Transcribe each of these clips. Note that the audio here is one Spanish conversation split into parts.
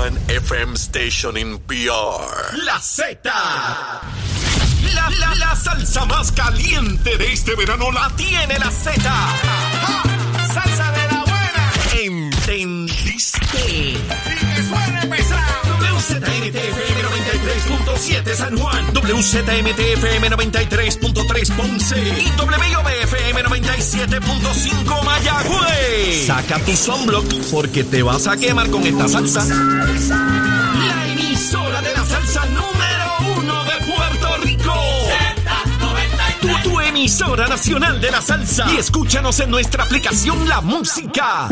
one FM station in PR. La Z. La, la, la salsa más caliente de este verano la tiene la Z. Salsa de la buena. ¿Entendiste? Y que suene pesado. WZMTFM 93.7 San Juan, WZMTFM 93.3 Ponce y WIOBFM 97.5 Mayagüez. Saca tu sunblock porque te vas a quemar con esta salsa. La emisora de la salsa número uno de Puerto Rico. Tu, tu emisora nacional de la salsa. Y escúchanos en nuestra aplicación La Música.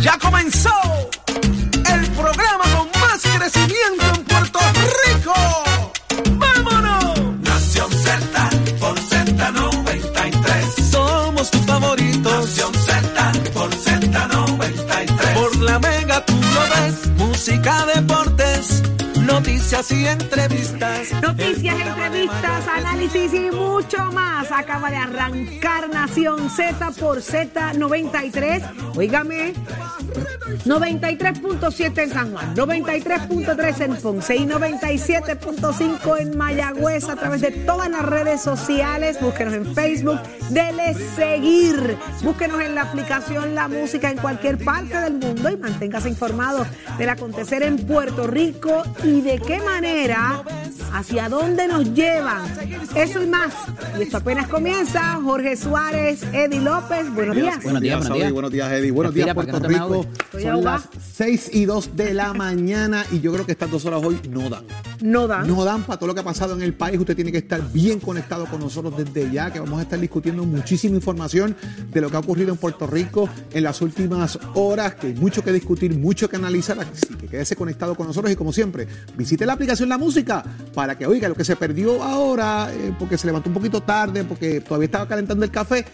Ya comenzó crecimiento noticias y entrevistas. Noticias, entrevistas, análisis y mucho más. Acaba de arrancar Nación Z por Z93. Óigame, 93.7 en San Juan, 93.3 en Ponce y 97.5 en Mayagüez a través de todas las redes sociales. Búsquenos en Facebook, dele seguir. Búsquenos en la aplicación La Música en cualquier parte del mundo y manténgase informado del acontecer en Puerto Rico y de qué manera, hacia dónde nos llevan. Eso y más. Y esto apenas comienza. Jorge Suárez, Eddie López, buenos días. Buenos días, Saudi, buenos días. buenos días, Eddie. Buenos Respira días, Puerto Rico. Son ahogada. las 6 y 2 de la mañana y yo creo que estas dos horas hoy no dan. No da. No dan para todo lo que ha pasado en el país. Usted tiene que estar bien conectado con nosotros desde ya, que vamos a estar discutiendo muchísima información de lo que ha ocurrido en Puerto Rico en las últimas horas, que hay mucho que discutir, mucho que analizar. Así que quédese conectado con nosotros y como siempre, visite la aplicación La Música para que oiga lo que se perdió ahora, eh, porque se levantó un poquito tarde, porque todavía estaba calentando el café.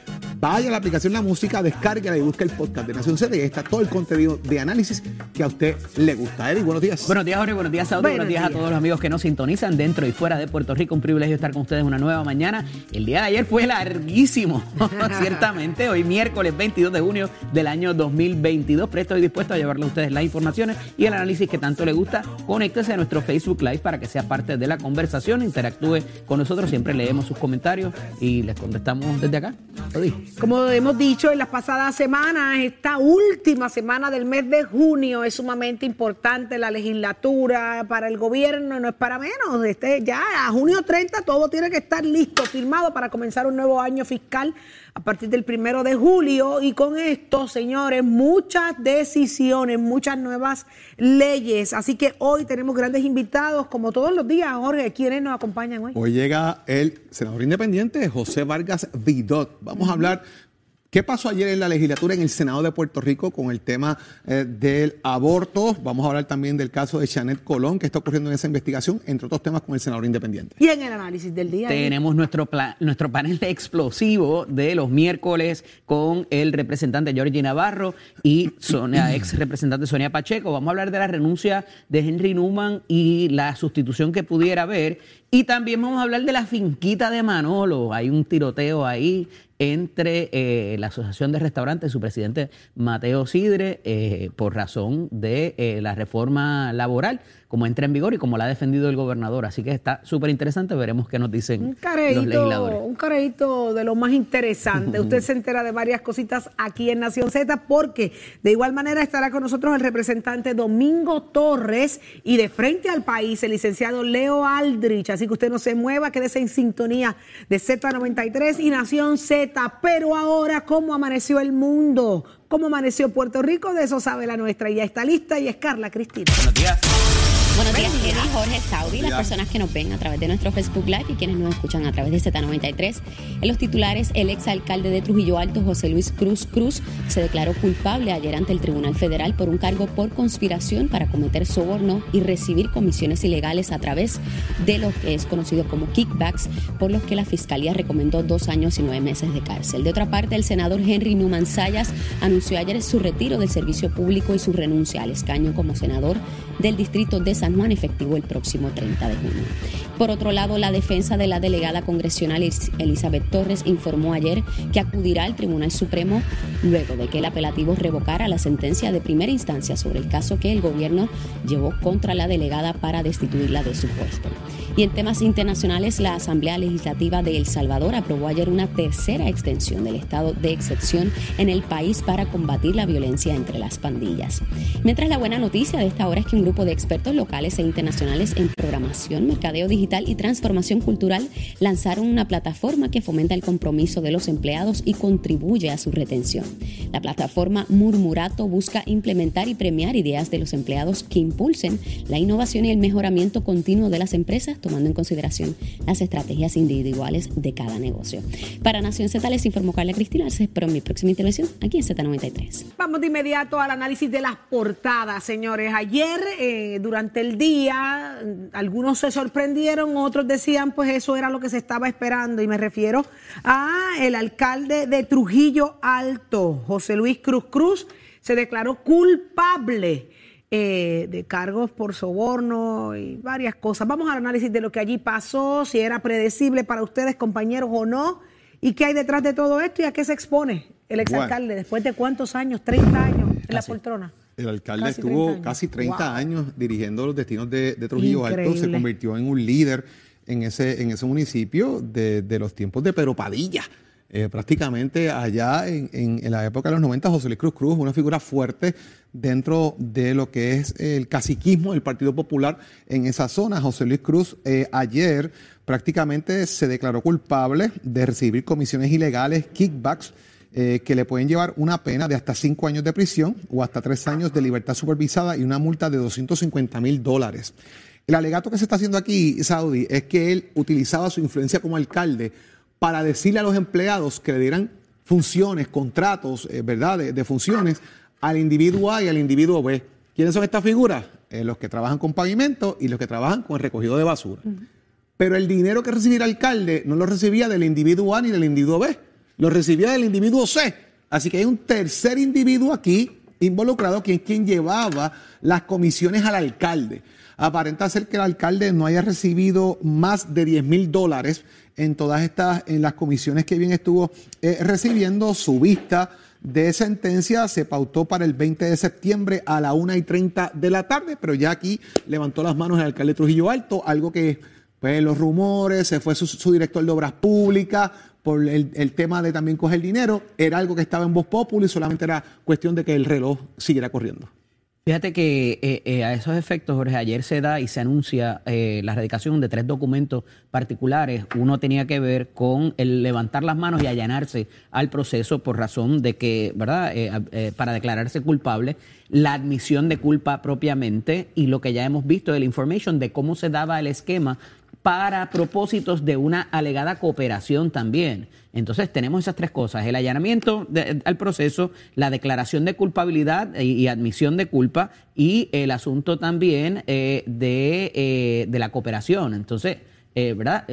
Vaya a la aplicación La Música, descárguela y busca el podcast de Nación y ahí está todo el contenido de análisis que a usted le gusta. Eddie, buenos días. Buenos días, Jorge. Buenos días, Saudi. Buenos Buenos días a todos los amigos que nos sintonizan dentro y fuera de Puerto Rico. Un privilegio estar con ustedes una nueva mañana. El día de ayer fue larguísimo, ciertamente. Hoy miércoles 22 de junio del año 2022. Pero estoy dispuesto a llevarle a ustedes las informaciones y el análisis que tanto le gusta. Conéctese a nuestro Facebook Live para que sea parte de la conversación. Interactúe con nosotros. Siempre leemos sus comentarios y les contestamos desde acá. Como hemos dicho en las pasadas semanas, esta última semana del mes de junio es sumamente importante. La legislatura para el gobierno no es para menos. Este, ya a junio 30 todo tiene que estar listo, firmado para comenzar un nuevo año fiscal a partir del primero de julio. Y con esto, señores, muchas decisiones, muchas nuevas leyes. Así que hoy tenemos grandes invitados, como todos los días. Jorge, ¿quiénes nos acompañan hoy? Hoy llega el senador independiente José Vargas Vidot. Vamos a hablar qué pasó ayer en la legislatura en el Senado de Puerto Rico con el tema eh, del aborto. Vamos a hablar también del caso de Janet Colón, que está ocurriendo en esa investigación, entre otros temas con el senador independiente. Y en el análisis del día. Tenemos nuestro, nuestro panel explosivo de los miércoles con el representante Georgie Navarro y Sonia, ex representante Sonia Pacheco. Vamos a hablar de la renuncia de Henry Newman y la sustitución que pudiera haber. Y también vamos a hablar de la finquita de Manolo. Hay un tiroteo ahí entre eh, la Asociación de Restaurantes su presidente Mateo Sidre eh, por razón de eh, la reforma laboral, como entra en vigor y como la ha defendido el gobernador. Así que está súper interesante, veremos qué nos dicen Un los careíto, legisladores. un careíto de lo más interesante. Usted se entera de varias cositas aquí en Nación Z porque de igual manera estará con nosotros el representante Domingo Torres y de frente al país el licenciado Leo Aldrich. Así que usted no se mueva, quédese en sintonía de Z93 y Nación Z. Pero ahora, ¿cómo amaneció el mundo? ¿Cómo amaneció Puerto Rico? De eso sabe la nuestra. Y ya está lista y es Carla Cristina. Buenos días. Buenos días, Eddie, Jorge, Saudi, las personas que nos ven a través de nuestro Facebook Live y quienes nos escuchan a través de Z93. En los titulares, el exalcalde de Trujillo Alto, José Luis Cruz Cruz, se declaró culpable ayer ante el Tribunal Federal por un cargo por conspiración para cometer soborno y recibir comisiones ilegales a través de lo que es conocido como kickbacks, por los que la Fiscalía recomendó dos años y nueve meses de cárcel. De otra parte, el senador Henry Newman Sayas anunció ayer su retiro del servicio público y su renuncia al escaño como senador del distrito de San Juan efectivo el próximo 30 de junio. Por otro lado, la defensa de la delegada congresional Elizabeth Torres informó ayer que acudirá al Tribunal Supremo luego de que el apelativo revocara la sentencia de primera instancia sobre el caso que el gobierno llevó contra la delegada para destituirla de su puesto. Y en temas internacionales, la Asamblea Legislativa de El Salvador aprobó ayer una tercera extensión del estado de excepción en el país para combatir la violencia entre las pandillas. Mientras la buena noticia de esta hora es que un grupo de expertos locales e internacionales en programación, mercadeo digital y transformación cultural lanzaron una plataforma que fomenta el compromiso de los empleados y contribuye a su retención. La plataforma Murmurato busca implementar y premiar ideas de los empleados que impulsen la innovación y el mejoramiento continuo de las empresas tomando en consideración las estrategias individuales de cada negocio. Para Nación Z les informó Carla Cristina, espero en mi próxima intervención aquí en Z93. Vamos de inmediato al análisis de las portadas, señores. Ayer, eh, durante el día, algunos se sorprendieron, otros decían, pues eso era lo que se estaba esperando, y me refiero a el alcalde de Trujillo Alto, José Luis Cruz Cruz, se declaró culpable eh, de cargos por soborno y varias cosas. Vamos al análisis de lo que allí pasó, si era predecible para ustedes, compañeros, o no, y qué hay detrás de todo esto y a qué se expone el exalcalde después de cuántos años, 30 años en la poltrona. El alcalde estuvo casi 30 años dirigiendo los destinos de, Trujillo Alto, se convirtió en un líder en ese, en ese municipio de, los tiempos de Pedro Padilla. Eh, prácticamente allá en, la época de los 90, José Luis Cruz Cruz, una figura fuerte dentro de lo que es el caciquismo del Partido Popular en esa zona. José Luis Cruz eh, ayer prácticamente se declaró culpable de recibir comisiones ilegales, kickbacks, eh, que le pueden llevar una pena de hasta cinco años de prisión o hasta tres años de libertad supervisada y una multa de 250 mil dólares. El alegato que se está haciendo aquí, Saudi, es que él utilizaba su influencia como alcalde para decirle a los empleados que le dieran funciones, contratos, eh, ¿verdad?, de, funciones al individuo A y al individuo B. ¿Quiénes son estas figuras? Eh, los que trabajan con pavimento y los que trabajan con el recogido de basura. Pero el dinero que recibía el alcalde no lo recibía del individuo A ni del individuo B, lo recibía del individuo C. Así que hay un tercer individuo aquí involucrado, quien, quien llevaba las comisiones al alcalde. Aparenta ser que el alcalde no haya recibido más de 10 mil dólares en todas estas, en las comisiones que bien estuvo eh, recibiendo. Su vista de sentencia se pautó para el 20 de septiembre a la 1 y 30 de la tarde, pero ya aquí levantó las manos el alcalde Trujillo Alto, algo que, pues, los rumores, se fue su, director de obras públicas el, tema de también coger dinero, era algo que estaba en voz popular y solamente era cuestión de que el reloj siguiera corriendo. Fíjate que eh, eh, a esos efectos, Jorge, ayer se da y se anuncia eh, la radicación de tres documentos particulares. Uno tenía que ver con el levantar las manos y allanarse al proceso por razón de que, ¿verdad?, para declararse culpable, la admisión de culpa propiamente y lo que ya hemos visto de la information de cómo se daba el esquema para propósitos de una alegada cooperación también. Entonces tenemos esas tres cosas, el allanamiento al proceso, la declaración de culpabilidad y, admisión de culpa y el asunto también eh, de, eh, de, la cooperación. Entonces, eh, ¿verdad?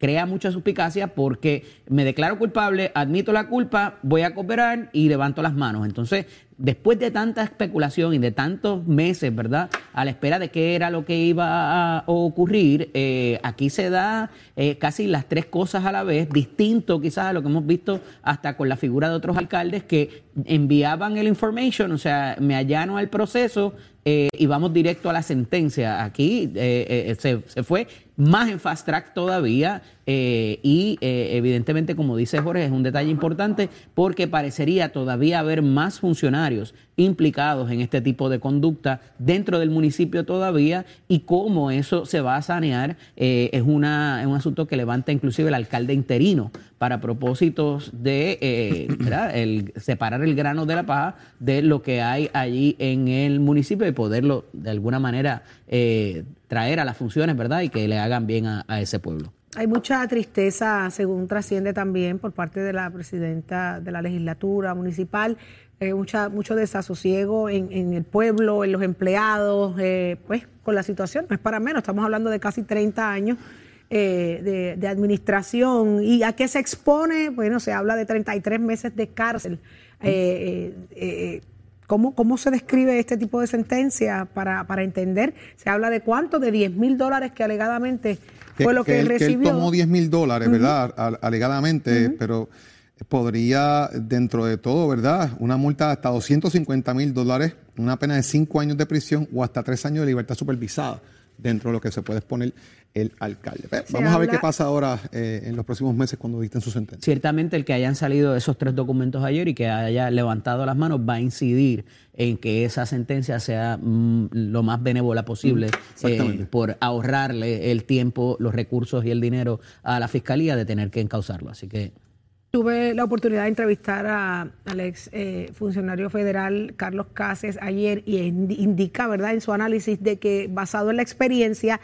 Crea mucha suspicacia porque me declaro culpable, admito la culpa, voy a cooperar y levanto las manos. Entonces, después de tanta especulación y de tantos meses, ¿verdad? A la espera de qué era lo que iba a ocurrir, eh, aquí se da eh, casi las tres cosas a la vez, distinto quizás a lo que hemos visto hasta con la figura de otros alcaldes que enviaban el information, o sea, me allano al proceso eh, y vamos directo a la sentencia. Aquí se, se fue más en fast track todavía y evidentemente, como dice Jorge, es un detalle importante porque parecería todavía haber más funcionarios implicados en este tipo de conducta dentro del municipio todavía y cómo eso se va a sanear eh, es, una, un asunto que levanta inclusive el alcalde interino para propósitos de eh, El, separar el grano de la paja de lo que hay allí en el municipio y poderlo de alguna manera eh, traer a las funciones verdad y que le hagan bien a, a ese pueblo. Hay mucha tristeza, según trasciende también por parte de la presidenta de la legislatura municipal, eh, mucha, mucho desasosiego en, el pueblo, en los empleados, eh, pues con la situación, no es para menos, estamos hablando de casi 30 años eh, de, administración. ¿Y a qué se expone? Bueno, se habla de 33 meses de cárcel ¿Cómo, ¿Cómo se describe este tipo de sentencia para, para entender? Se habla de cuánto, de 10 mil dólares que alegadamente fue lo que, él recibió. Que él tomó 10 mil dólares, ¿verdad? Alegadamente, pero podría, dentro de todo, ¿verdad? Una multa de hasta 250 mil dólares, una pena de 5 años de prisión o hasta 3 años de libertad supervisada dentro de lo que se puede exponer el alcalde. Vamos a ver qué pasa ahora eh, en los próximos meses cuando dicten su sentencia. Ciertamente el que hayan salido esos tres documentos ayer y que haya levantado las manos va a incidir en que esa sentencia sea mm, lo más benévola posible eh, por ahorrarle el tiempo, los recursos y el dinero a la fiscalía de tener que encauzarlo. Así que Tuve la oportunidad de entrevistar a, al ex eh, funcionario federal Carlos Cases ayer y indica, ¿verdad?, en su análisis de que basado en la experiencia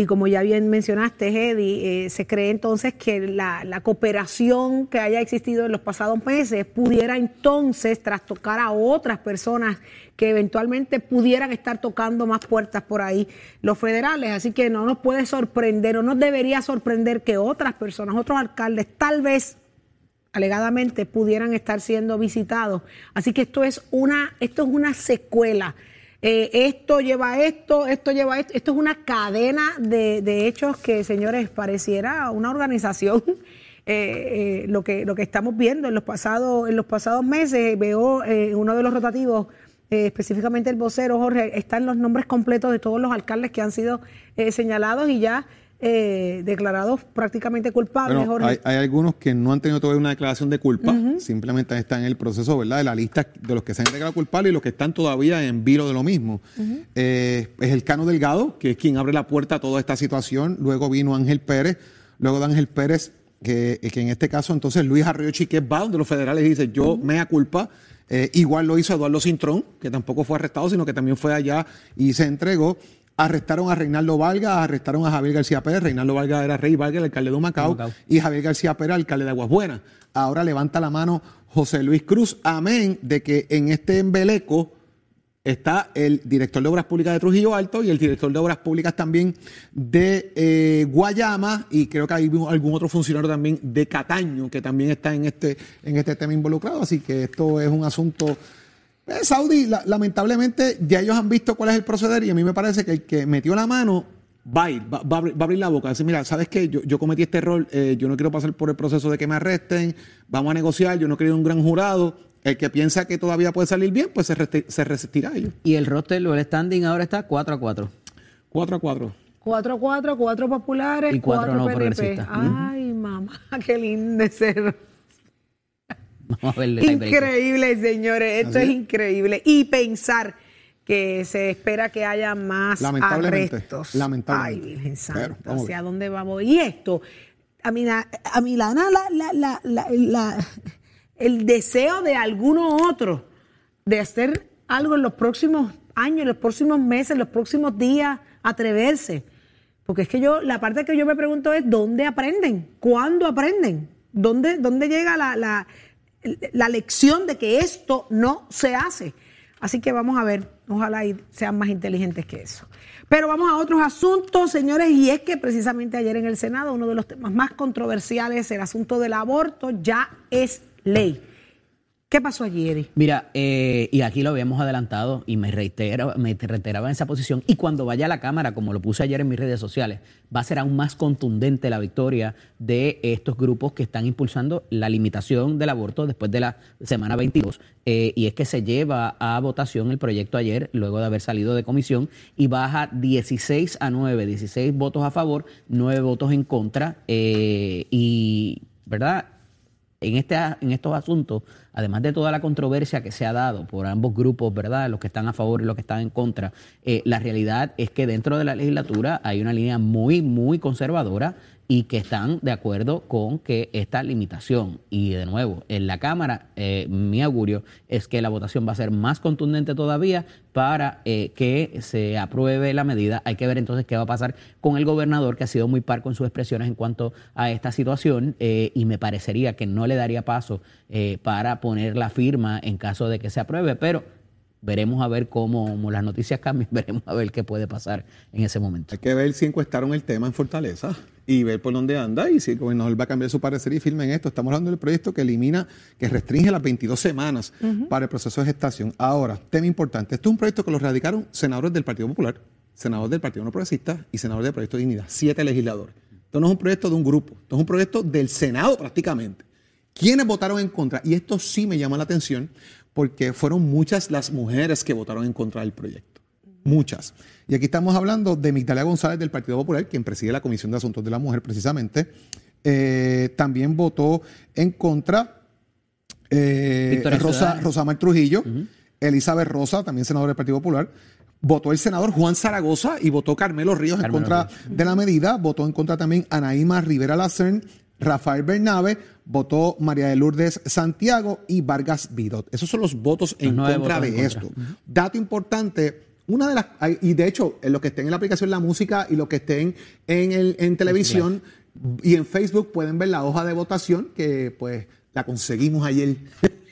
y como ya bien mencionaste, Eddie, eh, se cree entonces que la, cooperación que haya existido en los pasados meses pudiera entonces trastocar a otras personas que eventualmente pudieran estar tocando más puertas por ahí, los federales. Así que no nos puede sorprender o no debería sorprender que otras personas, otros alcaldes, tal vez alegadamente pudieran estar siendo visitados. Así que esto es una, esto es una secuela. Eh, esto lleva a esto, esto lleva a esto. Esto es una cadena de, hechos que, señores, pareciera una organización. Eh, eh, lo que lo que estamos viendo en los pasados en los pasados meses veo uno de los rotativos específicamente el vocero Jorge están los nombres completos de todos los alcaldes que han sido señalados y ya eh, declarados prácticamente culpables. hay, algunos que no han tenido todavía una declaración de culpa, simplemente están en el proceso ¿verdad? de la lista de los que se han declarado culpables y los que están todavía en vilo de lo mismo. Eh, es el Cano Delgado, que es quien abre la puerta a toda esta situación. Luego vino Ángel Pérez, luego de Ángel Pérez, que, en este caso entonces Luis Arroyo Chiquet va donde los federales dice yo me da culpa. Eh, igual lo hizo Eduardo Cintrón, que tampoco fue arrestado, sino que también fue allá y se entregó. Arrestaron a Reinaldo Valga, arrestaron a Javier García Pérez. Reinaldo Valga era Rey Valga, el alcalde de Macao, y Javier García Pérez, alcalde de Aguas Buenas. Ahora levanta la mano José Luis Cruz. Amén de que en este embeleco está el director de Obras Públicas de Trujillo Alto y el director de Obras Públicas también de eh, Guayama y creo que hay algún otro funcionario también de Cataño que también está en este, en este tema involucrado. Así que esto es un asunto eh, Saudi, lamentablemente, ya ellos han visto cuál es el proceder y a mí me parece que el que metió la mano va a ir, va, a, abrir, la boca. Decir, mira, ¿sabes qué? Yo, cometí este error, eh, yo no quiero pasar por el proceso de que me arresten, vamos a negociar, yo no quiero un gran jurado. El que piensa que todavía puede salir bien, pues se, se resistirá a ello. Y el roster o el standing ahora está 4 a 4. 4 a 4. 4 a 4, 4 populares, y 4, no progresistas. Ay, mamá, qué lindo ser. Increíble, señores. Esto es increíble. Y pensar que se espera que haya más arrestos. Lamentablemente. Ay, Virgen Santa, ¿hacia dónde vamos? Y esto, a mí, a Milana, la, la, el deseo de alguno otro de hacer algo en los próximos años, en los próximos meses, en los próximos días, atreverse. Porque es que yo, la parte que yo me pregunto es, ¿dónde aprenden? ¿Cuándo aprenden? ¿Dónde, dónde llega la, la lección de que esto no se hace. Así que vamos a ver, ojalá sean más inteligentes que eso. Pero vamos a otros asuntos, señores, y es que precisamente ayer en el Senado uno de los temas más controversiales, el asunto del aborto, ya es ley. ¿Qué pasó ayer? Mira, eh, y aquí lo habíamos adelantado y me, reitero, me reiteraba esa posición. Y cuando vaya a la Cámara, como lo puse ayer en mis redes sociales, va a ser aún más contundente la victoria de estos grupos que están impulsando la limitación del aborto después de la semana 22. Eh, y es que se lleva a votación el proyecto ayer, luego de haber salido de comisión, y baja 16 a 9, 16 votos a favor, 9 votos en contra. Eh, y, ¿verdad? En, este, en estos asuntos además de toda la controversia que se ha dado por ambos grupos, ¿verdad? Los que están a favor y los que están en contra, eh, la realidad es que dentro de la legislatura hay una línea muy, muy conservadora y que están de acuerdo con que esta limitación, y de nuevo, en la Cámara, eh, mi augurio es que la votación va a ser más contundente todavía para eh, que se apruebe la medida. Hay que ver entonces qué va a pasar con el gobernador, que ha sido muy par con sus expresiones en cuanto a esta situación, eh, y me parecería que no le daría paso para poner la firma en caso de que se apruebe, pero veremos a ver cómo, las noticias cambian, veremos a ver qué puede pasar en ese momento. Hay que ver si encuestaron el tema en Fortaleza y ver por dónde anda y si el gobernador va a cambiar su parecer y firme en esto. Estamos hablando del proyecto que elimina, que restringe las 22 semanas para el proceso de gestación. Ahora, tema importante, esto es un proyecto que lo radicaron senadores del Partido Popular, senadores del Partido No Progresista y senadores del Proyecto de Dignidad, siete legisladores. Esto no es un proyecto de un grupo, esto es un proyecto del Senado prácticamente. ¿Quiénes votaron en contra? Y esto sí me llama la atención porque fueron muchas las mujeres que votaron en contra del proyecto. Muchas. Y aquí estamos hablando de Migdalia González del Partido Popular, quien preside la Comisión de Asuntos de la Mujer precisamente. Eh, también votó en contra eh, Rosa. Rosamar Trujillo, Elizabeth Rosa, también senadora del Partido Popular. Votó el senador Juan Zaragoza y votó Carmelo Ríos en contra de la medida. Votó en contra también Anaíma Rivera Lacern, Rafael Bernabe, votó María de Lourdes Santiago y Vargas Vidot. Esos son los votos en contra de en esto. contra. Dato importante, una de las, y de hecho, en lo que estén en la aplicación La Música y lo que estén en, el, en televisión y en Facebook pueden ver la hoja de votación que pues la conseguimos ayer.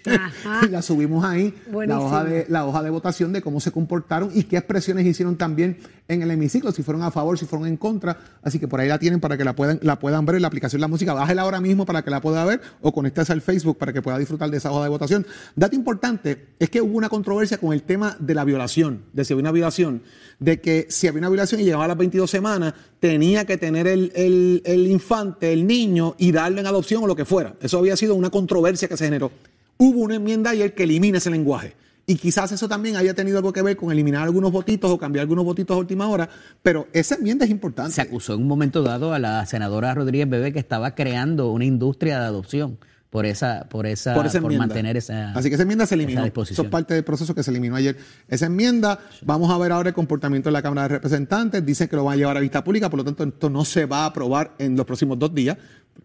La subimos ahí, la hoja, de, la hoja de votación de cómo se comportaron y qué expresiones hicieron también en el hemiciclo, si fueron a favor, si fueron en contra. Así que por ahí la tienen para que la puedan, la puedan ver en la aplicación La Música. Bájela ahora mismo para que la pueda ver o conéctese al Facebook para que pueda disfrutar de esa hoja de votación. Dato importante es que hubo una controversia con el tema de la violación, de si había una violación, de que si había una violación y llegaba a las 22 semanas, tenía que tener el, el- el infante, el niño, y darlo en adopción o lo que fuera. Eso había sido una controversia que se generó. Hubo una enmienda ayer que elimina ese lenguaje. Y quizás eso también haya tenido algo que ver con eliminar algunos votitos o cambiar algunos votitos a última hora, pero esa enmienda es importante. Se acusó en un momento dado a la senadora Rodríguez Bebé que estaba creando una industria de adopción por esa, por esa, por esa mantener esa. Así que esa enmienda se eliminó. Eso es parte del proceso que se eliminó ayer. Esa enmienda, vamos a ver ahora el comportamiento de la Cámara de Representantes. Dicen que lo van a llevar a vista pública, por lo tanto, esto no se va a aprobar en los próximos dos días.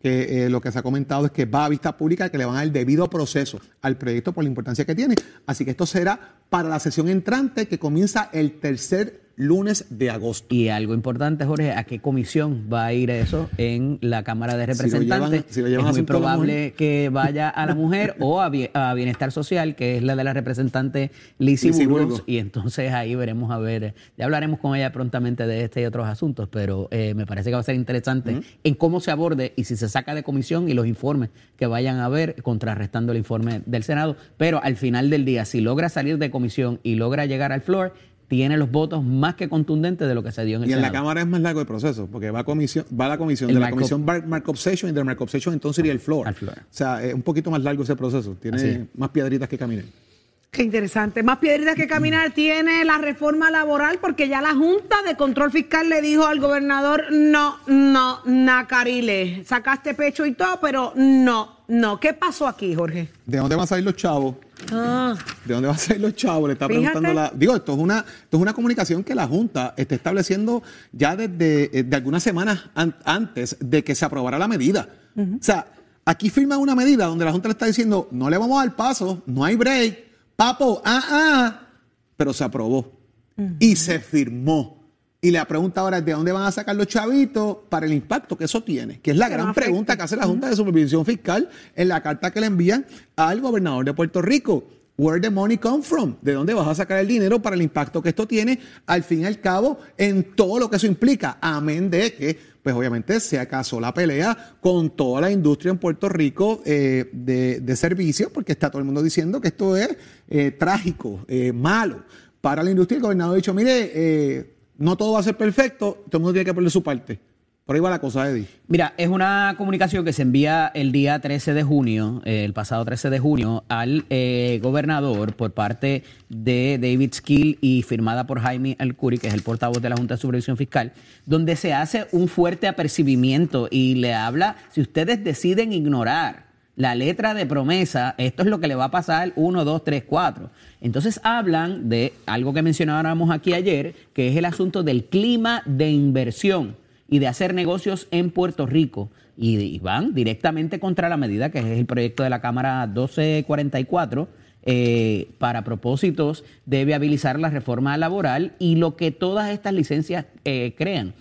Que eh, lo que se ha comentado es que va a vista pública, que le van a dar el debido proceso al proyecto por la importancia que tiene. Así que esto será para la sesión entrante que comienza el tercer lunes de agosto. Y algo importante, Jorge, ¿a qué comisión va a ir eso en la Cámara de Si lo Representantes? llevan- si lo llevan a es muy probable que vaya a la mujer o a, Bie- a Bienestar Social, que es la de la representante Lizzie Lizzie Burgos, Burgos. y entonces ahí veremos a ver, ya hablaremos con ella prontamente de este y otros asuntos, pero eh, me parece que va a ser interesante en cómo se aborde y si se saca de comisión y los informes que vayan a ver, contrarrestando el informe del Senado, pero al final del día, si logra salir de comisión y logra llegar al floor, tiene los votos más que contundentes de lo que se dio en el Y en la. Cámara es más largo el proceso, porque va a, comisión, va a la comisión, El de la comisión bar- session y del markup session entonces iría el floor. Al floor. O sea, es un poquito más largo ese proceso. Tiene Así más piedritas que caminar. Qué interesante. Más piedritas que caminar tiene la reforma laboral porque ya la Junta de Control Fiscal le dijo al gobernador, no, no, Nacarile, sacaste pecho y todo, pero no, no. ¿Qué pasó aquí, Jorge? ¿De dónde van a salir los chavos? Ah, ¿De dónde van a salir los chavos? Le está Fíjate. preguntando la. Digo, esto es una, esto es una comunicación que la Junta está estableciendo ya desde eh, de algunas semanas an- antes de que se aprobara la medida. O sea, aquí firman una medida donde la Junta le está diciendo, no le vamos a dar paso, no hay break, papo, ah, ah, pero se aprobó y se firmó. Y la pregunta ahora es de dónde van a sacar los chavitos para el impacto que eso tiene, que es la gran pregunta que hace la Junta de Supervisión Fiscal en la carta que le envían al gobernador de Puerto Rico. Where the money come from? ¿De dónde vas a sacar el dinero para el impacto que esto tiene al fin y al cabo en todo lo que eso implica? Amén de que, pues obviamente se acasó la pelea con toda la industria en Puerto Rico eh, de, de servicios, porque está todo el mundo diciendo que esto es eh, trágico, eh, malo para la industria. El gobernador ha dicho, mire, eh, no todo va a ser perfecto, todo el mundo tiene que poner su parte. Por ahí va la cosa, Eddie. Mira, es una comunicación que se envía el día 13 de junio, eh, el pasado 13 de junio, al eh, gobernador por parte de David Skill y firmada por Jaime Alcuri, que es el portavoz de la Junta de Supervisión Fiscal, donde se hace un fuerte apercibimiento y le habla, si ustedes deciden ignorar la letra de promesa, esto es lo que le va a pasar 1, 2, 3, 4. Entonces hablan de algo que mencionábamos aquí ayer, que es el asunto del clima de inversión y de hacer negocios en Puerto Rico. Y, van directamente contra la medida que es el proyecto de la Cámara 1244 eh, para propósitos de viabilizar la reforma laboral y lo que todas estas licencias eh, crean.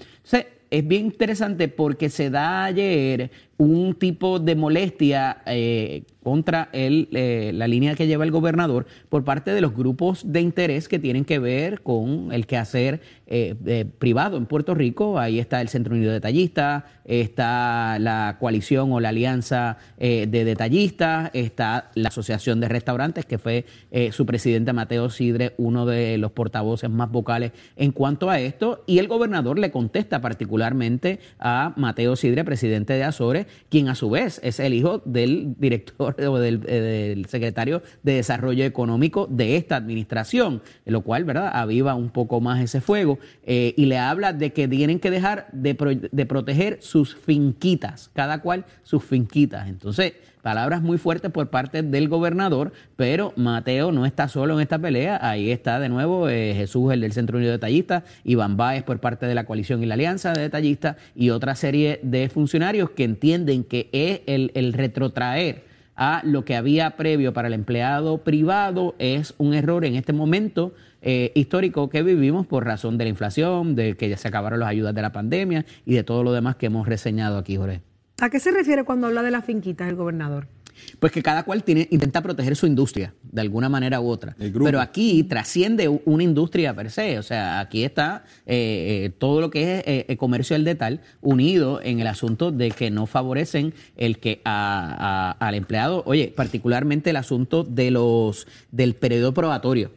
Es bien interesante porque se da ayer un tipo de molestia eh, contra el, eh, la línea que lleva el gobernador por parte de los grupos de interés que tienen que ver con el quehacer eh, privado en Puerto Rico. Ahí está el Centro Unido de Detallistas, está la coalición o la alianza de detallistas, está la Asociación de Restaurantes, que fue su presidente Mateo Sidre, uno de los portavoces más vocales en cuanto a esto, y el gobernador le contesta particularmente a Mateo Sidre, presidente de Azores, quien a su vez es el hijo del director o del, eh, del secretario de Desarrollo Económico de esta administración, lo cual, ¿verdad?, aviva un poco más ese fuego eh, y le habla de que tienen que dejar de, de proteger sus finquitas, cada cual sus finquitas. Entonces, Palabras muy fuertes por parte del gobernador, pero Mateo no está solo en esta pelea. Ahí está de nuevo eh, Jesús, el del Centro Unido de Detallistas, Iván Báez por parte de la coalición y la alianza de detallistas y otra serie de funcionarios que entienden que es el, retrotraer a lo que había previo para el empleado privado es un error en este momento eh, histórico que vivimos por razón de la inflación, de que ya se acabaron las ayudas de la pandemia y de todo lo demás que hemos reseñado aquí, Jorge. ¿A qué se refiere cuando habla de las finquitas el gobernador? Pues que cada cual tiene, intenta proteger su industria de alguna manera u otra. Pero aquí trasciende una industria per se. O sea, aquí está eh, eh, todo lo que es eh, comercio del detal unido en el asunto de que no favorecen el que al empleado, oye, particularmente el asunto de los del periodo probatorio.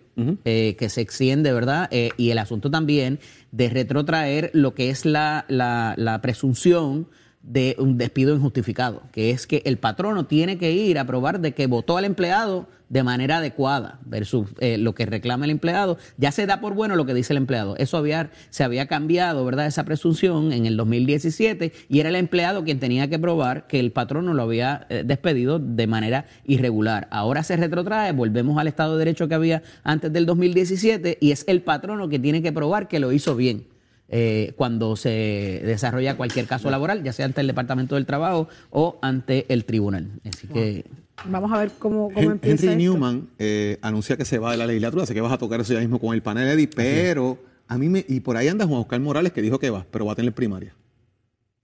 que se extiende, ¿verdad? y el asunto también de retrotraer lo que es la, la, la presunción de un despido injustificado, que es que el patrono tiene que ir a probar de que votó al empleado de manera adecuada versus eh, lo que reclama el empleado. Ya se da por bueno lo que dice el empleado. Eso había, se había cambiado, ¿verdad? Esa presunción en el 2017 y era el empleado quien tenía que probar que el patrono lo había eh, despedido de manera irregular. Ahora se retrotrae, volvemos al Estado de Derecho que había antes del 2017 y es el patrono que tiene que probar que lo hizo bien. Eh, cuando se desarrolla cualquier caso laboral, ya sea ante el Departamento del Trabajo o ante el tribunal. Así que. Vamos a ver cómo, cómo empieza. Henry Newman eh, anuncia que se va de la legislatura, así que vas a tocar eso ya mismo con el panel Eddy, pero a mí me. Y por ahí anda Juan Oscar Morales que dijo que va, pero va a tener primaria.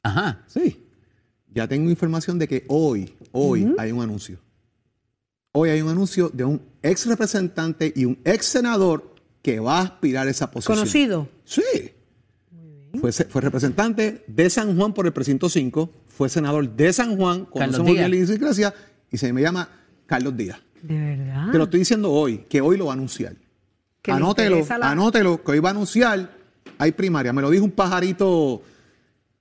Ajá. Sí. Ya tengo información de que hoy, hoy hay un anuncio. Hoy hay un anuncio de un ex representante y un ex senador que va a aspirar a esa posición. ¿Conocido? Sí. Fue, fue, representante de San Juan por el precinto 5, fue senador de San Juan, conocemos bien la idiosincrasia, y se me llama Carlos Díaz. ¿De verdad? Te lo estoy diciendo hoy, que hoy lo va a anunciar. Anótelo, anótelo, que hoy va a anunciar. Hay primaria. Me lo dijo un pajarito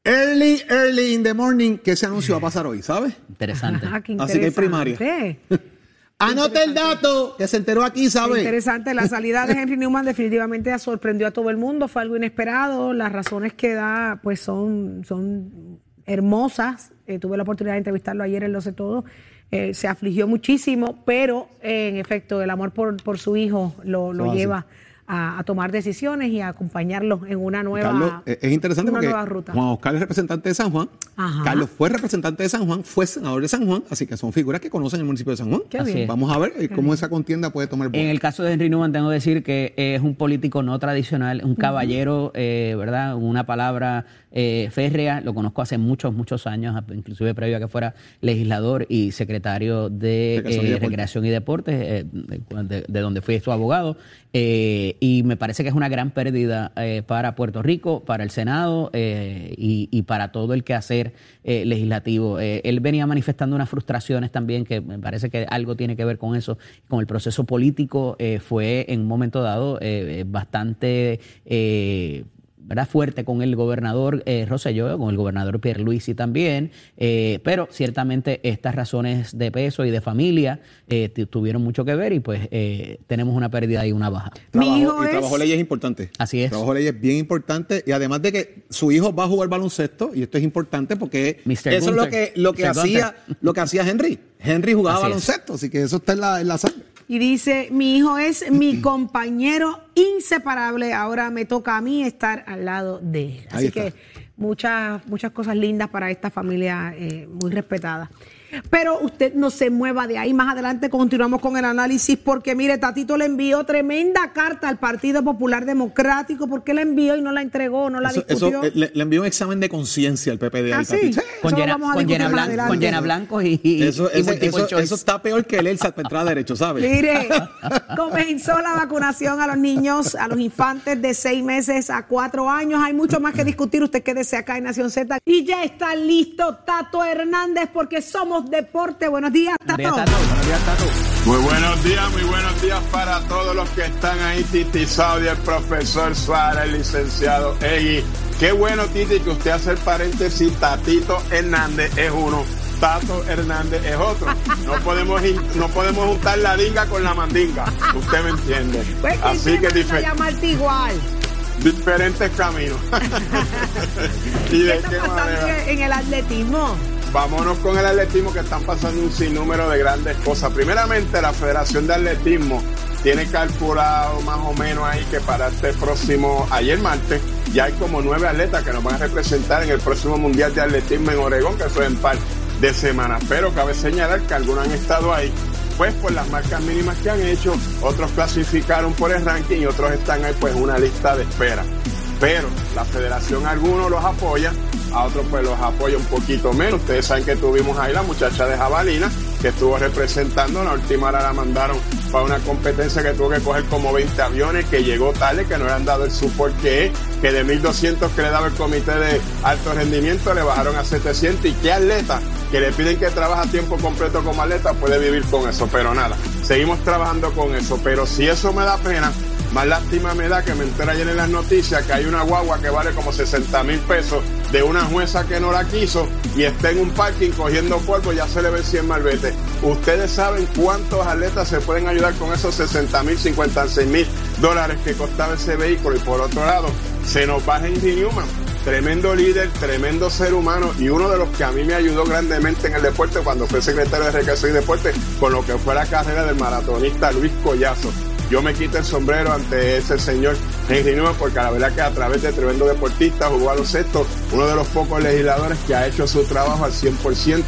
early, early in the morning que ese anuncio va a pasar hoy, ¿sabes? Interesante. Así que hay primaria. Anote el dato que se enteró aquí, ¿sabe? Interesante, la salida de Henry Newman definitivamente sorprendió a todo el mundo, fue algo inesperado, las razones que da pues son, son hermosas, eh, tuve la oportunidad de entrevistarlo ayer en Lo sé todo, eh, se afligió muchísimo, pero en efecto el amor por, por su hijo lo, lo lleva a, tomar decisiones y a acompañarlos en una nueva, eh, es interesante porque Juan Oscar es representante de San Juan, Carlos fue representante de San Juan, fue senador de San Juan, así que son figuras que conocen el municipio de San Juan. Vamos a ver eh, cómo esa contienda puede tomar En el caso de Henry Newman tengo que decir que es un político no tradicional, un caballero, eh, ¿verdad? Una palabra férrea, lo conozco hace muchos, muchos años, inclusive previo a que fuera legislador y secretario de Recreación y Deportes, de, de, donde fui su abogado. Eh, y me parece que es una gran pérdida eh, para Puerto Rico, para el Senado eh, y, para todo el quehacer legislativo. él venía manifestando unas frustraciones también, que me parece que algo tiene que ver con eso, con el proceso político. fue en un momento dado bastante ¿verdad? fuerte con el gobernador eh, Rosselló, con el gobernador Pierluisi también, eh, pero ciertamente estas razones de peso y de familia eh, tuvieron mucho que ver y pues eh, tenemos una pérdida y una baja. Mi hijo y trabajo leyes es importante. Así es. Trabajo leyes bien importante y además de que su hijo va a jugar baloncesto y esto es importante porque eso es lo que, lo que hacía lo que hacía Henry. Henry jugaba baloncesto, así que eso está en la, en la sangre. Y dice, mi hijo es mi compañero inseparable, ahora me toca a mí estar al lado de él. Así que muchas, muchas cosas lindas para esta familia eh, muy respetada. Pero usted no se mueva de ahí. Más adelante continuamos con el análisis porque mire, Tatito le envió tremenda carta al Partido Popular Democrático. ¿Por qué la envió y no la entregó, no la Eso, discutió? eso, eh, le, le envió un examen de conciencia al PPD. ¿Ah, sí? Tatito. Con llena, con con blancos y, y, Eso, y está peor que el ELSA para entrar a derecho, ¿sabes? Mire, comenzó la vacunación a los niños, a los infantes de seis meses a cuatro años. Hay mucho más que discutir. Usted quédese acá en Nación Z. Y ya está listo Tato Hernández porque somos deporte. Buenos días, Tato. Buenos días, Tato. Buenos días, Tato. Muy buenos días, muy buenos días para todos los que están ahí, Titi Saudi, el profesor Suárez, el licenciado Egui. Qué bueno, Titi, que usted hace el paréntesis, Tatito Hernández es uno, Tato Hernández es otro. No podemos, no podemos juntar la dinga con la mandinga, usted me entiende. Pues, ¿quién Así que manda a dife- llamarte igual. diferentes caminos. ¿Y ¿Qué de qué manera? en el atletismo? Vámonos con el atletismo que están pasando un sinnúmero de grandes cosas. Primeramente, la Federación de Atletismo tiene calculado más o menos ahí que para este próximo, ayer martes, ya hay como nueve atletas que nos van a representar en el próximo Mundial de Atletismo en Oregón, que es en par de semanas. Pero cabe señalar que algunos han estado ahí, pues por las marcas mínimas que han hecho, otros clasificaron por el ranking y otros están ahí pues en una lista de espera. Pero la federación algunos los apoya, a otros pues los apoya un poquito menos. Ustedes saben que tuvimos ahí la muchacha de Jabalina que estuvo representando, la última hora la mandaron para una competencia que tuvo que coger como 20 aviones, que llegó tarde, que no le han dado el support que es, que de 1200 que le daba el comité de alto rendimiento le bajaron a 700 y qué atleta que le piden que trabaje a tiempo completo como atleta puede vivir con eso, pero nada, seguimos trabajando con eso, pero si eso me da pena, más lástima me da que me entera ayer en las noticias que hay una guagua que vale como 60 mil pesos de una jueza que no la quiso y está en un parking cogiendo polvo, ya se le ven 100 malvete. Ustedes saben cuántos atletas se pueden ayudar con esos 60 mil, 56 mil dólares que costaba ese vehículo. Y por otro lado, se nos baja Henry Newman. Tremendo líder, tremendo ser humano y uno de los que a mí me ayudó grandemente en el deporte cuando fue secretario de Recreación y Deporte con lo que fue la carrera del maratonista Luis Collazo yo me quito el sombrero ante ese señor Henry Newman porque la verdad que a través de tremendo deportista jugó a los sextos, uno de los pocos legisladores que ha hecho su trabajo al 100%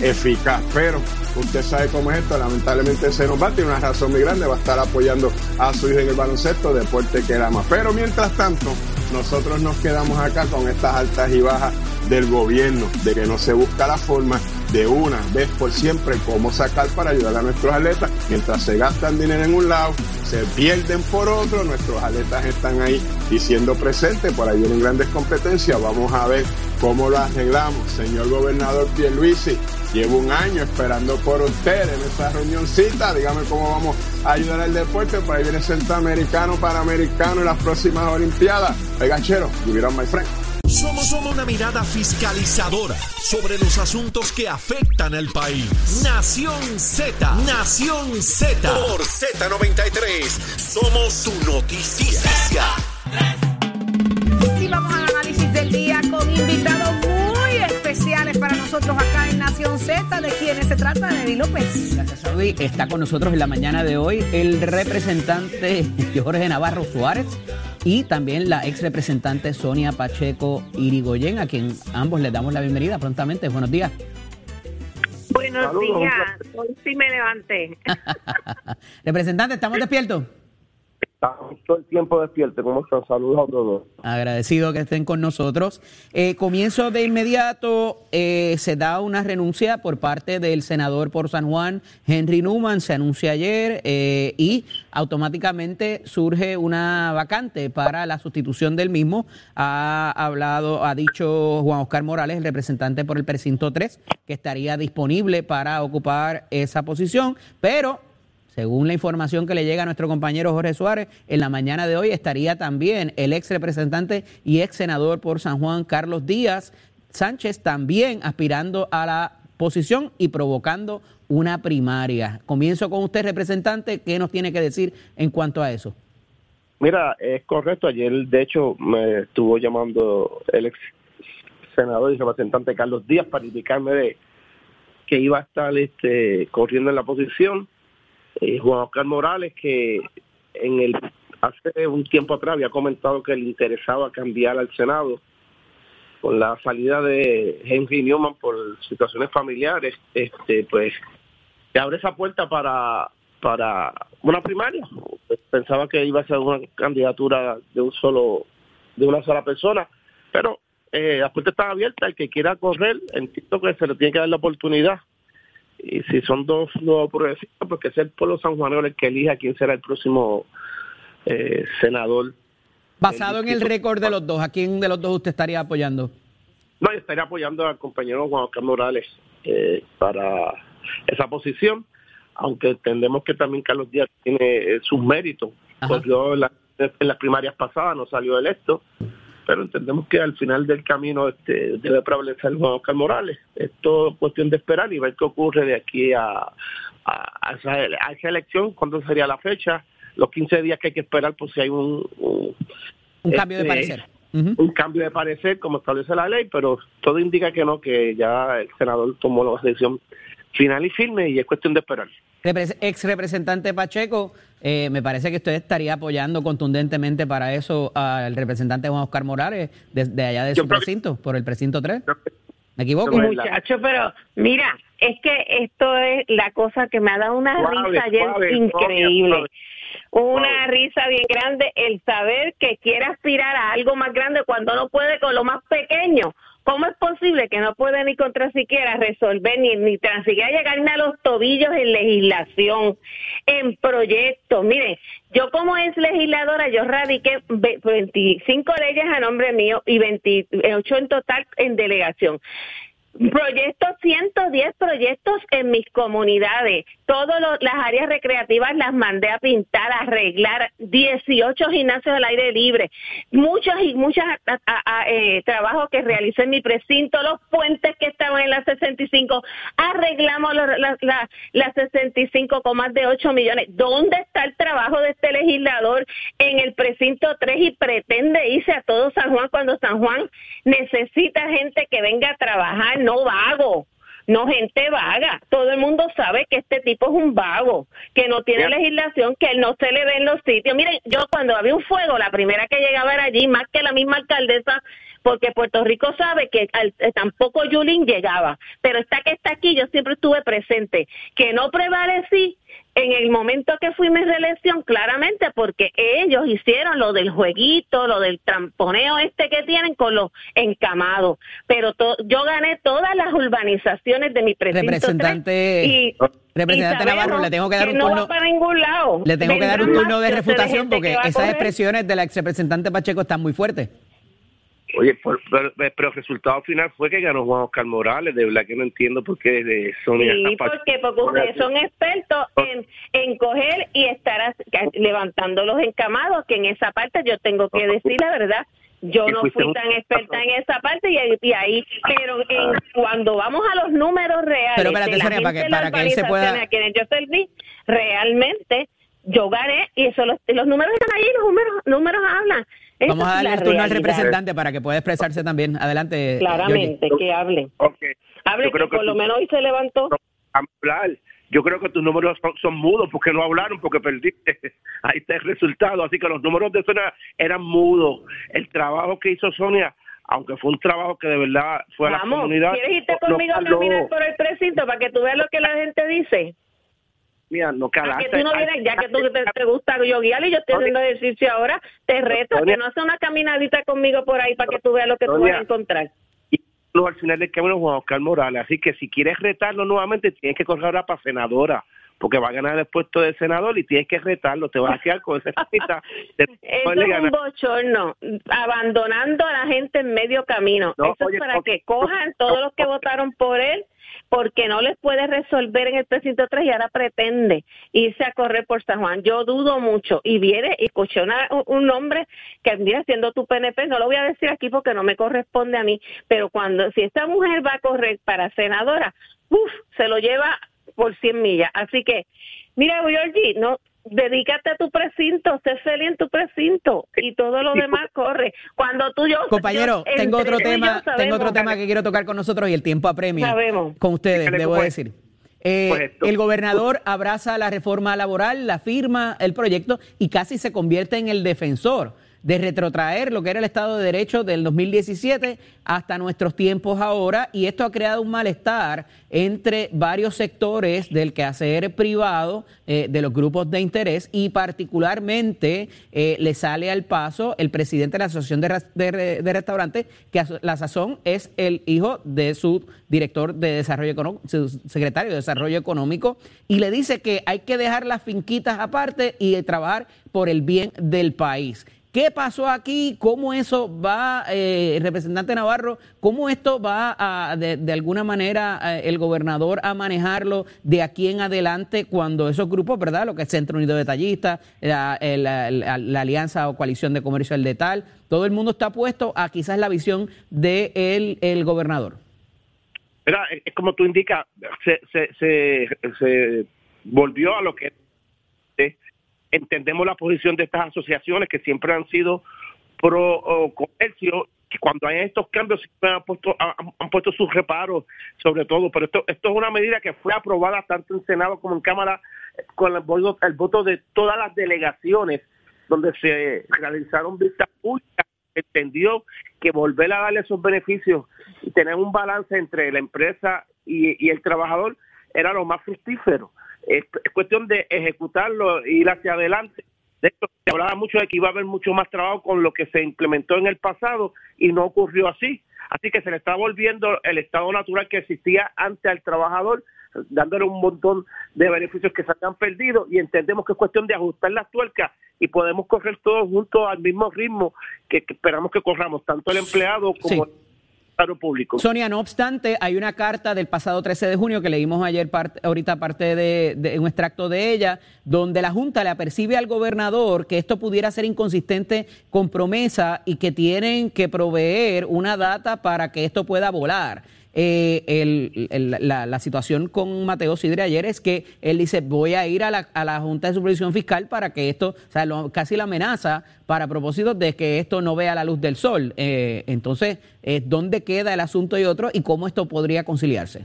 eficaz. Pero usted sabe cómo es esto, lamentablemente se nos va, tiene una razón muy grande, va a estar apoyando a su hijo en el baloncesto, deporte que era más. Pero mientras tanto, nosotros nos quedamos acá con estas altas y bajas del gobierno, de que no se busca la forma de una vez por siempre cómo sacar para ayudar a nuestros atletas. Mientras se gastan dinero en un lado, se pierden por otro, nuestros atletas están ahí diciendo presente, por ahí vienen grandes competencias, vamos a ver cómo lo arreglamos. Señor gobernador Pierluisi, llevo un año esperando por usted en esa reunioncita, dígame cómo vamos a ayudar al deporte, por ahí viene centroamericano, panamericano en las próximas olimpiadas. Oiga, chero, you my friend. Somos, somos una mirada fiscalizadora sobre los asuntos que afectan al país. Nación Z, Nación Z. Por Z93, somos su noticia. Y vamos al análisis del día con invitados muy especiales para nosotros acá Nación Z. ¿De quiénes se trata? De Eddie López. Gracias, Saudi. Está con nosotros en la mañana de hoy el representante Jorge Navarro Suárez y también la ex representante Sonia Pacheco Irigoyen, a quien ambos les damos la bienvenida prontamente. Buenos días. Buenos Saludos, días. Hoy sí me levanté. representante, ¿estamos despiertos? Estamos todo el tiempo despierto. ¿Cómo están? Saludos a todos. Agradecido que estén con nosotros. Eh, comienzo de inmediato, eh, se da una renuncia por parte del senador por San Juan, Henry Newman, se anuncia ayer eh, y automáticamente surge una vacante para la sustitución del mismo. Ha hablado, ha dicho Juan Oscar Morales, el representante por el precinto 3, que estaría disponible para ocupar esa posición, pero según la información que le llega a nuestro compañero Jorge Suárez, en la mañana de hoy estaría también el ex representante y ex senador por San Juan, Carlos Díaz Sánchez, también aspirando a la posición y provocando una primaria. Comienzo con usted, representante. ¿Qué nos tiene que decir en cuanto a eso? Mira, es correcto. Ayer, de hecho, me estuvo llamando el ex senador y representante Carlos Díaz para indicarme de que iba a estar este, corriendo en la posición. Eh, Juan Oscar Morales, que hace un tiempo atrás había comentado que le interesaba cambiar al Senado con la salida de Henry Newman por situaciones familiares, este, pues se abre esa puerta para para una primaria. Pensaba que iba a ser una candidatura de un solo de una sola persona, pero eh, la puerta está abierta. El que quiera correr, entiendo que se le tiene que dar la oportunidad. Y si son dos nuevos progresistas, pues que sea el pueblo sanjuanero el que elija quién será el próximo eh, senador. Basado en el récord de los dos, ¿a quién de los dos usted estaría apoyando? No, yo estaría apoyando al compañero Juan Oscar Morales eh, para esa posición, aunque entendemos que también Carlos Díaz tiene eh, sus méritos. Corrió en, la- en las primarias pasadas, no salió electo, pero entendemos que al final del camino este, debe prevalecer Juan Oscar Morales. Es todo cuestión de esperar y ver qué ocurre de aquí a, a- a esa, a esa elección, cuándo sería la fecha, los 15 días que hay que esperar por si hay un... Un, Un cambio de este, parecer. un cambio de parecer como establece la ley, pero todo indica que no, que ya el senador tomó la decisión final y firme y es cuestión de esperar. Ex representante Pacheco, eh, me parece que usted estaría apoyando contundentemente para eso al representante Juan Oscar Morales, desde allá de su precinto, por el precinto 3. ¿Me equivoco? Muchacho, pero mira, es que esto es la cosa que me ha dado una Suave, risa ayer suave, increíble. suave, Una risa bien grande el saber que quiere aspirar a algo más grande cuando no puede con lo más pequeño. ¿Cómo es posible que no puede ni contra siquiera resolver ni, ni tan siquiera llegarme a los tobillos en legislación, en proyectos? Miren, yo como ex legisladora, yo radiqué ve- 25 leyes a nombre mío y 28 en total en delegación. Proyectos, 110 proyectos en mis comunidades. Todas las áreas recreativas las mandé a pintar, a arreglar. 18 gimnasios al aire libre. Muchos y muchos eh, trabajos que realicé en mi precinto. Los puentes que estaban en la 65. Arreglamos los- la, la, la 65 con más de 8 millones. ¿Dónde está el trabajo de este legislador en el precinto 3 y pretende irse a todo San Juan cuando San Juan necesita gente que venga a trabajar, no vago? No gente vaga. Todo el mundo sabe que este tipo es un vago, que no tiene legislación, que él no se le ve en los sitios. Miren, yo cuando había un fuego, la primera que llegaba era allí, más que la misma alcaldesa, porque Puerto Rico sabe que al- eh, tampoco Yulín llegaba. Pero esta que está aquí, yo siempre estuve presente. Que no prevalecí en el momento que fui mi reelección, claramente porque ellos hicieron lo del jueguito, lo del tramponeo este que tienen con los encamados. Pero to- yo gané todas las urbanizaciones de mi precinto Representante, y, representante y Navarro, le tengo que dar un no turno. va para ningún lado. Le tengo que dar un turno de refutación porque esas expresiones del ex representante Pacheco están muy fuertes. Oye, por- pero, pero el resultado final fue que ganó Juan Oscar Morales. De verdad que no entiendo por qué de Sonia. Sí, porque, porque ustedes son expertos en, en coger y estar levantando los encamados, que en esa parte yo tengo que decir la verdad. Yo no fui tan experta en esa parte y, ahí- y ahí, pero en, cuando vamos a los números reales Pero espérate, de la Sonia, para gente que- de las para que él se pueda- organizaciones a quienes yo serví, realmente yo gané y eso los, los números están ahí, los números, números hablan. Esa Vamos a darle el turno al representante para que pueda expresarse también. Adelante. Claramente, Georgie. que hablen. Hable Yo creo que que por lo menos hoy se levantó. hablar. Yo creo que tus números son, son mudos porque no hablaron, porque perdiste. Ahí está el resultado. Así que los números de Sonia eran mudos. El trabajo que hizo Sonia, aunque fue un trabajo que de verdad fue a la comunidad. ¿quieres irte no conmigo a caminar por el precinto para que tú veas lo que la gente dice? Mira, no calaste. que tú no vienes, ya que tú te, te gusta yo guiar y yo estoy haciendo ejercicio ahora, te reto a que Sonia. no hagas una caminadita conmigo por ahí para que tú veas lo que tú Sonia. vas a encontrar. No, al final del camino Juan Oscar Morales. Así que si quieres retarlo nuevamente, tienes que correr ahora para senadora, porque va a ganar el puesto de senador y tienes que retarlo. Te vas a quedar con esa cita Eso es un bochorno, abandonando a la gente en medio camino. No, Eso oye, es para que cojan todos los que votaron por él, porque no les puede resolver en el precinto 3 y ahora pretende irse a correr por San Juan. Yo dudo mucho. Y viene y escuché una- un- nombre que, mira, siendo tu PNP, no lo voy a decir aquí porque no me corresponde a mí, pero cuando, si esta mujer va a correr para senadora, uff, se lo lleva por 100 millas. Así que, mira, Georgie, no, dedícate a tu precinto, sé feliz en tu precinto y todo lo demás corre. Cuando tú yo Compañero, yo- tengo otro tú y yo tema, tengo otro tema que quiero tocar con nosotros y el tiempo apremia. Sabemos. Con ustedes, Dígale debo decir. Eh, Pues el gobernador abraza la reforma laboral, la firma, el proyecto y casi se convierte en el defensor de retrotraer lo que era el Estado de Derecho del 2017 hasta nuestros tiempos ahora y esto ha creado un malestar entre varios sectores del quehacer privado, eh, de los grupos de interés y particularmente eh, le sale al paso el presidente de la Asociación de, de, de Restaurantes, que a la sazón es el hijo de su director de Desarrollo Económico, su secretario de Desarrollo Económico, y le dice que hay que dejar las finquitas aparte y trabajar por el bien del país. ¿Qué pasó aquí? ¿Cómo eso va, eh, representante Navarro, cómo esto va a, de, alguna manera, eh, el gobernador a manejarlo de aquí en adelante cuando esos grupos, ¿verdad? Lo que es Centro Unido de Tallistas, la, Alianza o Coalición de Comercio del Detal, todo el mundo está puesto a quizás la visión del de el gobernador. Es como tú indicas, se volvió a lo que entendemos la posición de estas asociaciones que siempre han sido pro comercio que cuando hay estos cambios han puesto, han, puesto sus reparos sobre todo, pero esto, esto es una medida que fue aprobada tanto en Senado como en Cámara con el voto, el voto de todas las delegaciones donde se realizaron vistas públicas, entendió que volver a darle esos beneficios y tener un balance entre la empresa y, y el trabajador era lo más fructífero. Es, cuestión de ejecutarlo e ir hacia adelante. De hecho, se hablaba mucho de que iba a haber mucho más trabajo con lo que se implementó en el pasado y no ocurrió así. Así que se le está volviendo el estado natural que existía ante al trabajador, dándole un montón de beneficios que se han perdido y entendemos que es cuestión de ajustar las tuercas y podemos correr todos juntos al mismo ritmo que, esperamos que corramos, tanto el empleado como el Sonia, no obstante, hay una carta del pasado 13 de junio que leímos ayer, ahorita parte de, un extracto de ella, donde la Junta le apercibe al gobernador que esto pudiera ser inconsistente con promesa y que tienen que proveer una data para que esto pueda volar. Eh, el, la, situación con Mateo Sidre ayer es que él dice, voy a ir a la, a la Junta de Supervisión Fiscal para que esto, o sea, casi la amenaza para propósito de que esto no vea la luz del sol. Eh, entonces, eh, ¿dónde queda el asunto y otro y cómo esto podría conciliarse?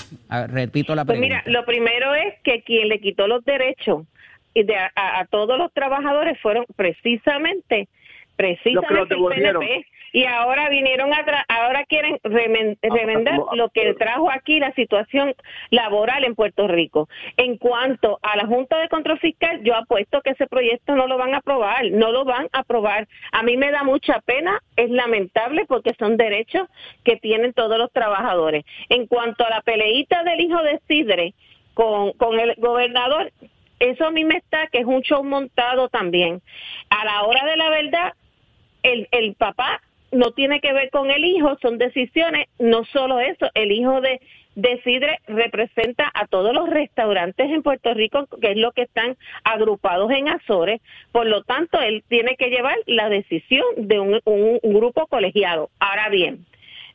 repito la pregunta. Pues mira, lo primero es que quien le quitó los derechos de, a, todos los trabajadores fueron precisamente precisamente el PNP y ahora vinieron a ahora quieren remendar lo que trajo aquí la situación laboral en Puerto Rico. En cuanto a la Junta de Control Fiscal, yo apuesto que ese proyecto no lo van a aprobar, no lo van a aprobar. A mí me da mucha pena, es lamentable porque son derechos que tienen todos los trabajadores. En cuanto a la peleita del hijo de Sidre con, con el gobernador, eso a mí me está que es un show montado también. A la hora de la verdad, el, el papá no tiene que ver con el hijo, son decisiones, no solo eso, el hijo de, de Sidre representa a todos los restaurantes en Puerto Rico, que es lo que están agrupados en Azores, por lo tanto, él tiene que llevar la decisión de un, un, grupo colegiado. Ahora bien,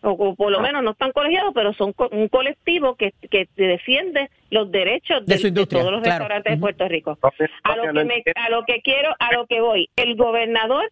o, por lo menos no están colegiados, pero son un colectivo que, que defiende los derechos de, todos los restaurantes de Puerto Rico. A lo que me, a lo que quiero, a lo que voy, el gobernador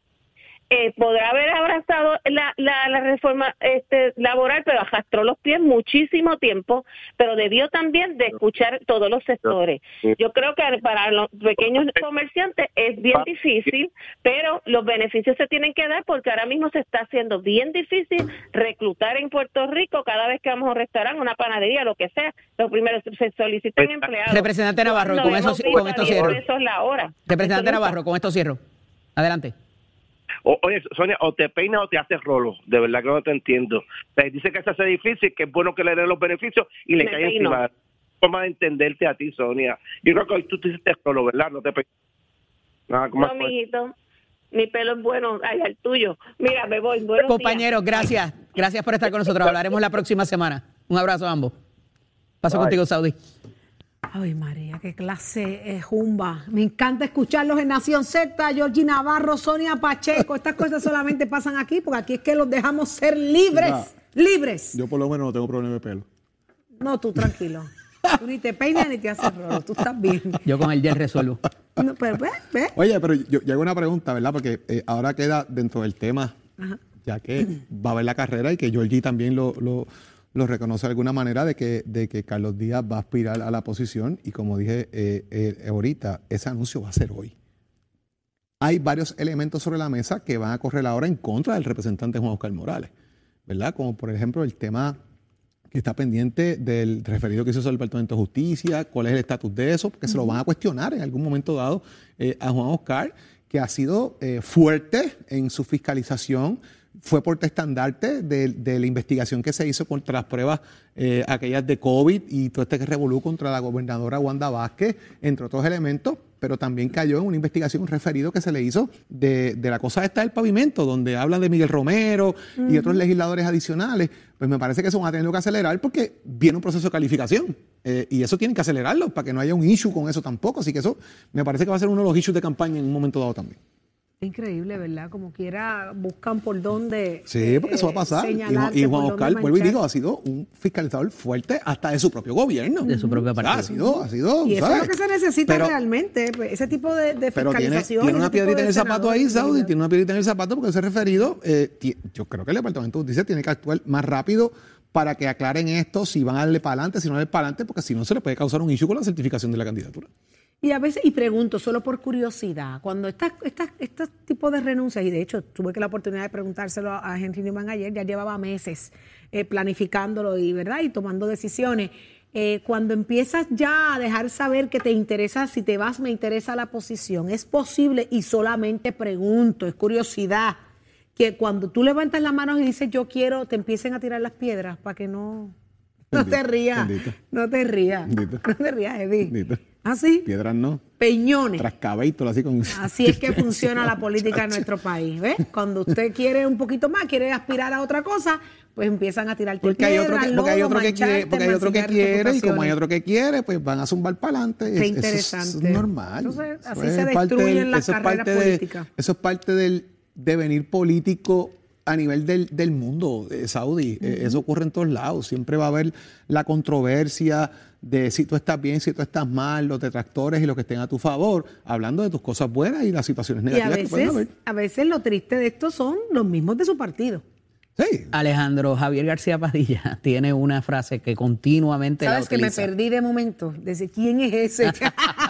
eh, podrá haber abrazado la, la, reforma este, laboral, pero arrastró los pies muchísimo tiempo, pero debió también de escuchar todos los sectores. Yo creo que para los pequeños comerciantes es bien difícil, pero los beneficios se tienen que dar porque ahora mismo se está haciendo bien difícil reclutar en Puerto Rico cada vez que vamos a un restaurante, una panadería, lo que sea. Lo primero se solicitan empleados. Representante Navarro, con eso, con esto cierro. Eso es la hora. Representante Navarro, con esto cierro. Adelante oye, Sonia, o te peinas o te haces rolo. De verdad que no te entiendo. dice que se hace difícil, que es bueno que le den los beneficios y le cae encima. Forma de entenderte a ti, Sonia. Yo creo que hoy tú te hiciste rolo, ¿verdad? No te peinas. Nada, no, mijito. Mi pelo es bueno, ay, el tuyo. Mira, me voy. Compañeros, gracias. Gracias por estar con nosotros. Hablaremos la próxima semana. Un abrazo a ambos. Paso contigo, Saudi. Ay, María, qué clase es jumba. Me encanta escucharlos en Nación Z, Georgie Navarro, Sonia Pacheco. Estas cosas solamente pasan aquí porque aquí es que los dejamos ser libres. libres. Yo por lo menos no tengo problema de pelo. No, tú tranquilo. Tú ni te peinas ni te haces rolo. Tú estás bien. Yo con el gel resuelvo. pero, Oye, pero yo, hago una pregunta, ¿verdad? Porque eh, ahora queda dentro del tema, ya que va a haber la carrera y que Georgie también lo lo reconoce de alguna manera de que, de que Carlos Díaz va a aspirar a la posición y como dije eh, eh, ahorita, ese anuncio va a ser hoy. hay varios elementos sobre la mesa que van a correr ahora en contra del representante Juan Oscar Morales, ¿verdad? Como por ejemplo el tema que está pendiente del referido que hizo el Departamento de Justicia, cuál es el estatus de eso, porque se lo van a cuestionar en algún momento dado eh, a Juan Oscar, que ha sido fuerte en su fiscalización, fue por estandarte de, de, la investigación que se hizo contra las pruebas eh, aquellas de COVID y todo este que revolú contra la gobernadora Wanda Vázquez, entre otros elementos, pero también cayó en una investigación, un referido que se le hizo de, de la cosa esta del pavimento, donde hablan de Miguel Romero y otros legisladores adicionales. Pues me parece que eso van a tener que acelerar porque viene un proceso de calificación. Eh, y eso tienen que acelerarlo para que no haya un issue con eso tampoco. Así que eso me parece que va a ser uno de los issues de campaña en un momento dado también. Increíble, ¿verdad? Como quiera, buscan por dónde. Sí, porque eso va a pasar. Y, y, Juan Oscar, vuelvo y digo, ha sido un fiscalizador fuerte hasta de su propio gobierno. De su propio partido. ha sido, ha sido. Y eso es lo que se necesita realmente, pues, ese tipo de, de pero fiscalización. Tiene, tiene una piedrita en el zapato ahí, Saudi, tiene una piedrita en el zapato porque ese referido, eh, yo creo que el Departamento de Justicia tiene que actuar más rápido para que aclaren esto, si van a darle para adelante, si no darle para adelante, porque si no se le puede causar un issue con la certificación de la candidatura. Y a veces, y pregunto solo por curiosidad, cuando estas, estas, este tipo de renuncias, y de hecho tuve que la oportunidad de preguntárselo a Henry Newman ayer, ya llevaba meses eh, planificándolo y, ¿verdad? y tomando decisiones. Eh, cuando empiezas ya a dejar saber que te interesa, si te vas, me interesa la posición, es posible, y solamente pregunto, es curiosidad, que cuando tú levantas las manos y dices yo quiero, te empiecen a tirar las piedras para que no... No te rías, no te rías, no te rías, Eddie. ¿Ah, sí? Piedras no. Peñones. Trascabéitos, así con... Así es que funciona la política en nuestro país, ¿ves? Cuando usted quiere un poquito más, quiere aspirar a otra cosa, pues empiezan a tirarte porque piedras, hay otro que, porque hay otro que quiere, porque hay otro que quiere y como hay otro que quiere, pues van a zumbar para adelante. Qué interesante. Eso es normal. Entonces, así se destruyen las carreras políticas. eso es parte del devenir político a nivel del, del mundo eh, saudí. Eh, eso ocurre en todos lados. Siempre va a haber la controversia de si tú estás bien, si tú estás mal, los detractores y los que estén a tu favor, hablando de tus cosas buenas y las situaciones negativas y a veces, que pueden haber. A veces lo triste de esto son los mismos de su partido. Sí. Alejandro Javier García Padilla tiene una frase que continuamente ¿Sabes la que me perdí de momento? Desde quién es ese.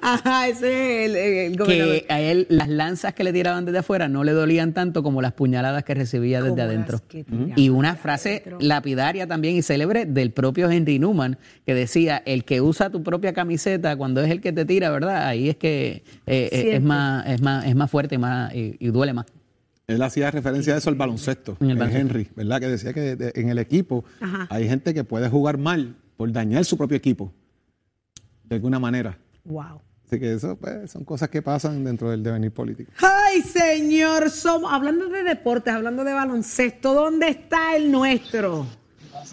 Ajá, ese es el, el gobernador. que a él las lanzas que le tiraban desde afuera no le dolían tanto como las puñaladas que recibía desde adentro. Y una frase adentro. lapidaria también y célebre del propio Henry Newman que decía, el que usa tu propia camiseta cuando es el que te tira, ¿verdad? Ahí es que eh, eh, es, más, es, más, es más fuerte y, más, y, y duele más. Él hacía referencia a eso al baloncesto, En el en baloncesto. Henry, ¿verdad? Que decía que de- en el equipo Ajá. hay gente que puede jugar mal por dañar su propio equipo, de alguna manera. Wow. Así que eso pues, son cosas que pasan dentro del devenir político. Ay, señor, somos, hablando de deportes, hablando de baloncesto, ¿dónde está el nuestro?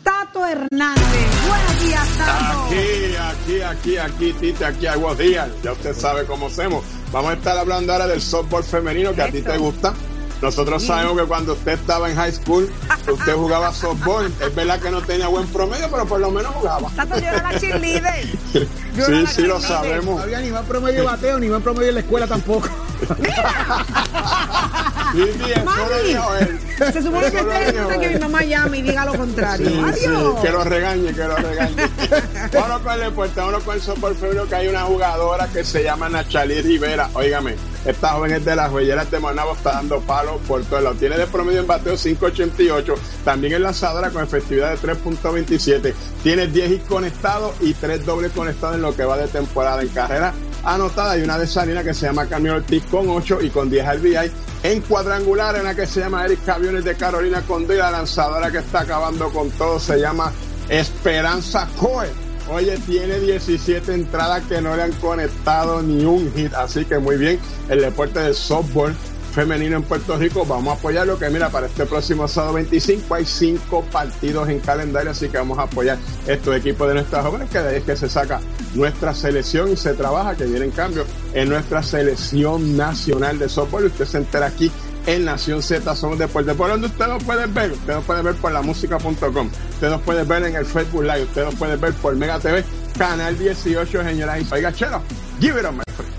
Tato Hernández. Buenos días, Tato. Aquí, aquí, aquí, aquí, Tite, aquí, aguas días. Ya usted sabe cómo hacemos. Vamos a estar hablando ahora del softball femenino que a ti te gusta. Nosotros sabemos que cuando usted estaba en high school, usted jugaba softball. Es verdad que no tenía buen promedio, pero por lo menos jugaba. Tato, yo era la cheerleader. Yo era Sí, la sí, lo sabemos. No había ni buen promedio de bateo, ni buen promedio en la escuela tampoco. Mami, se supone que Eso lo usted dijo que mi mamá llame y diga lo contrario. Sí, sí, Adiós. que lo regañe, que lo regañe. Vámonos con el deporte, vámonos con el softball femenino que hay una jugadora que se llama Nachalí Rivera. Óigame, esta joven es de las joyeras de Manabo, está dando palos por todos lados. Tiene de promedio en bateo 5.88, también es lanzadora con efectividad de 3.27. Tiene 10 hits conectados y 3 dobles conectados en lo que va de temporada en carrera anotada. Hay una de Salina que se llama Camilo Ortiz con 8 y con 10 RBI. En cuadrangular, en la que se llama Eric Aviones de Carolina Condé, la lanzadora que está acabando con todo se llama Esperanza Coe. Oye, tiene 17 entradas que no le han conectado ni un hit, así que muy bien. El deporte del softball femenino en Puerto Rico, vamos a apoyarlo, que mira, para este próximo sábado 25 hay cinco partidos en calendario, así que vamos a apoyar estos equipos de nuestras jóvenes, que de ahí es que se saca nuestra selección y se trabaja, que viene en cambio en nuestra selección nacional de softball. Usted se entera aquí en Nación Z Somos Deportes, por donde usted nos puede ver, usted nos puede ver por la música.com, usted nos puede ver en el Facebook Live, usted nos puede ver por Mega TV, Canal 18, señoras y oiga, chero, give it up, my friend.